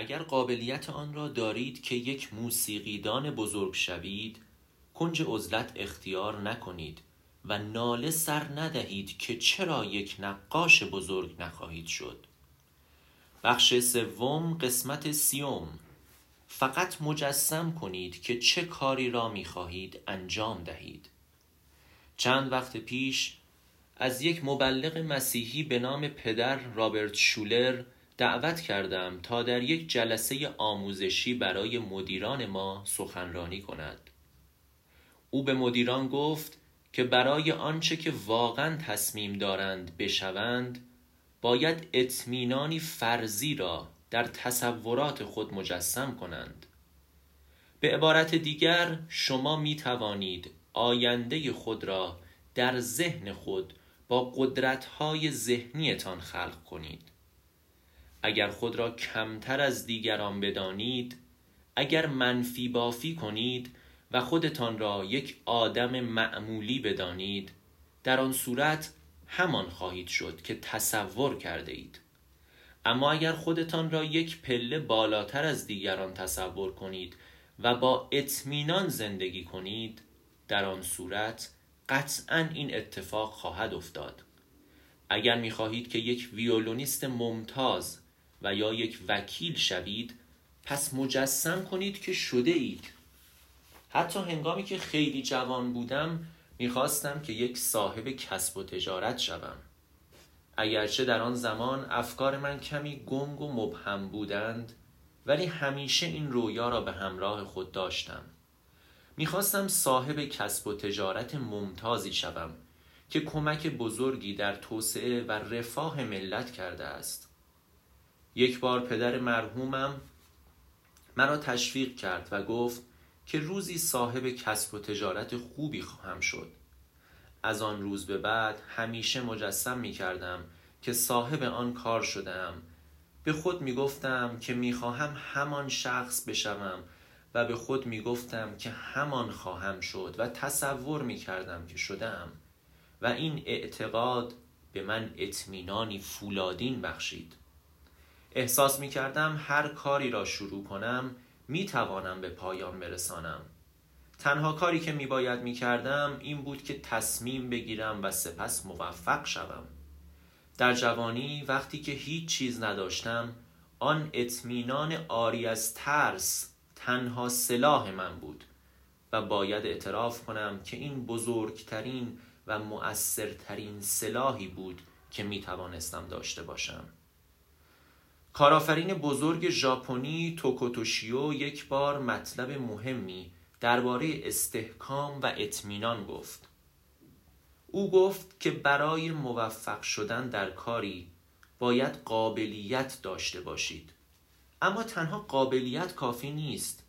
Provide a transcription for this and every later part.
اگر قابلیت آن را دارید که یک موسیقیدان بزرگ شوید کنج عزلت اختیار نکنید و ناله سر ندهید که چرا یک نقاش بزرگ نخواهید شد. بخش سوم قسمت سیوم. فقط مجسم کنید که چه کاری را می خواهید انجام دهید. چند وقت پیش از یک مبلغ مسیحی به نام پدر رابرت شولر دعوت کردم تا در یک جلسه آموزشی برای مدیران ما سخنرانی کند. او به مدیران گفت که برای آنچه که واقعا تصمیم دارند بشوند باید اطمینانی فرضی را در تصورات خود مجسم کنند. به عبارت دیگر شما می توانید آینده خود را در ذهن خود با قدرت‌های ذهنیتان خلق کنید. اگر خود را کمتر از دیگران بدانید اگر منفی بافی کنید و خودتان را یک آدم معمولی بدانید در آن صورت همان خواهید شد که تصور کرده اید. اما اگر خودتان را یک پله بالاتر از دیگران تصور کنید و با اطمینان زندگی کنید در آن صورت قطعا این اتفاق خواهد افتاد. اگر می‌خواهید که یک ویولونیست ممتاز و یا یک وکیل شوید پس مجسم کنید که شده اید. حتی هنگامی که خیلی جوان بودم می‌خواستم که یک صاحب کسب و تجارت شوم. اگرچه در آن زمان افکار من کمی گنگ و مبهم بودند ولی همیشه این رویا را به همراه خود داشتم. می‌خواستم صاحب کسب و تجارت ممتازی شوم که کمک بزرگی در توسعه و رفاه ملت کرده است. یک بار پدر مرحومم مرا تشویق کرد و گفت که روزی صاحب کسب و تجارت خوبی خواهم شد. از آن روز به بعد همیشه مجسم می کردم که صاحب آن کار شدم. به خود می گفتم که می خواهم همان شخص بشوم و به خود می گفتم که همان خواهم شد و تصور می کردم که شدم. و این اعتقاد به من اطمینانی فولادین بخشید. احساس می کردم هر کاری را شروع کنم می توانم به پایان برسانم. تنها کاری که می باید می کردم این بود که تصمیم بگیرم و سپس موفق شوم. در جوانی وقتی که هیچ چیز نداشتم آن اطمینان آری از ترس تنها سلاح من بود و باید اعتراف کنم که این بزرگترین و مؤثرترین سلاحی بود که می توانستم داشته باشم. کارآفرین بزرگ ژاپنی توکوتوشیو یک بار مطلب مهمی درباره استحکام و اطمینان گفت. او گفت که برای موفق شدن در کاری باید قابلیت داشته باشید. اما تنها قابلیت کافی نیست.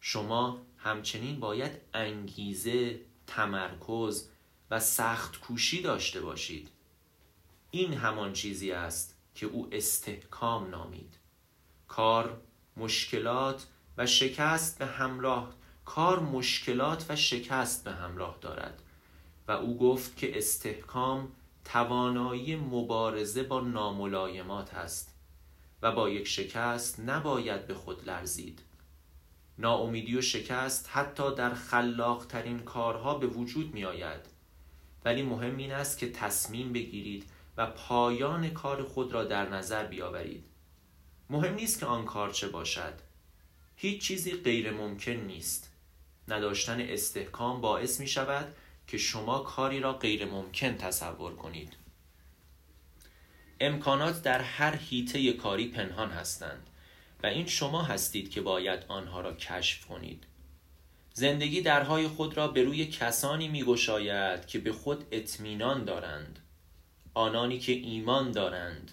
شما همچنین باید انگیزه تمرکز و سخت کوشی داشته باشید. این همان چیزی است که او استحکام نامید. کار مشکلات و شکست به همراه کار مشکلات و شکست به همراه دارد. و او گفت که استحکام توانایی مبارزه با ناملایمات است و با یک شکست نباید به خود لرزید. ناامیدی و شکست حتی در خلاقترین کارها به وجود می آید ولی مهم این است که تصمیم بگیرید و پایان کار خود را در نظر بیاورید. مهم نیست که آن کار چه باشد. هیچ چیزی غیر ممکن نیست. نداشتن استحکام باعث می شود که شما کاری را غیر ممکن تصور کنید. امکانات در هر حیطه کاری پنهان هستند و این شما هستید که باید آنها را کشف کنید. زندگی درهای خود را به روی کسانی می گشاید که به خود اطمینان دارند. آنانی که ایمان دارند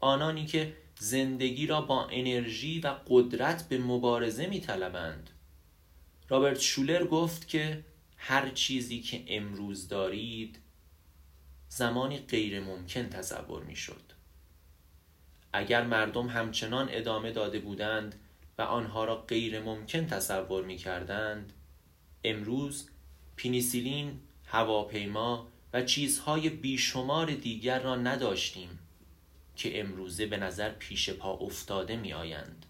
آنانی که زندگی را با انرژی و قدرت به مبارزه می طلبند. رابرت شولر گفت که هر چیزی که امروز دارید زمانی غیر ممکن تصور می شد. اگر مردم همچنان ادامه داده بودند و آنها را غیر ممکن تصور می کردند امروز پینیسیلین، هواپیما و چیزهای بیشمار دیگر را نداشتیم که امروزه به نظر پیش پا افتاده می آیند.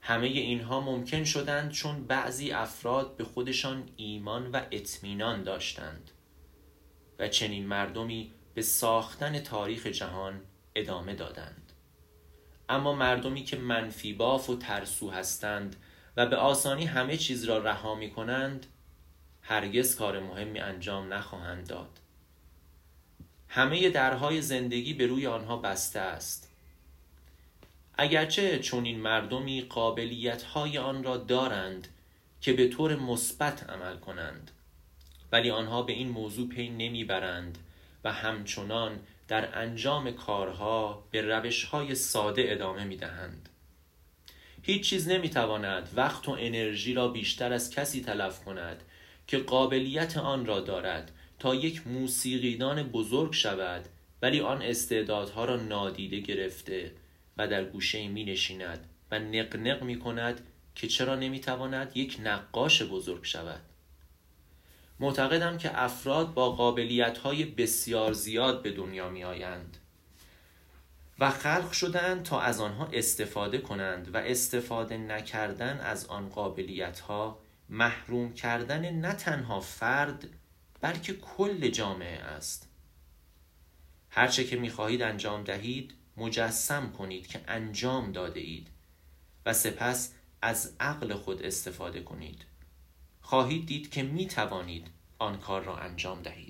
همه اینها ممکن شدند چون بعضی افراد به خودشان ایمان و اطمینان داشتند و چنین مردمی به ساختن تاریخ جهان ادامه دادند اما مردمی که منفی باف و ترسو هستند و به آسانی همه چیز را رها می کنند هرگز کار مهمی انجام نخواهند داد همه درهای زندگی به روی آنها بسته است اگرچه چون این مردمی قابلیت های آن را دارند که به طور مثبت عمل کنند ولی آنها به این موضوع پی نمی‌برند و همچنان در انجام کارها به روش های ساده ادامه می دهند. هیچ چیز نمی تواند وقت و انرژی را بیشتر از کسی تلف کند که قابلیت آن را دارد تا یک موسیقیدان بزرگ شود ولی آن استعدادها را نادیده گرفته و در گوشه می نشیند و نقنق می کند که چرا نمی تواند یک نقاش بزرگ شود. معتقدم که افراد با قابلیت های بسیار زیاد به دنیا می آیند و خلق شدند تا از آنها استفاده کنند و استفاده نکردن از آن قابلیت ها محروم کردن نه تنها فرد بلکه کل جامعه است. هرچه که می‌خواهید انجام دهید مجسم کنید که انجام داده اید و سپس از عقل خود استفاده کنید. خواهید دید که می توانید آن کار را انجام دهید.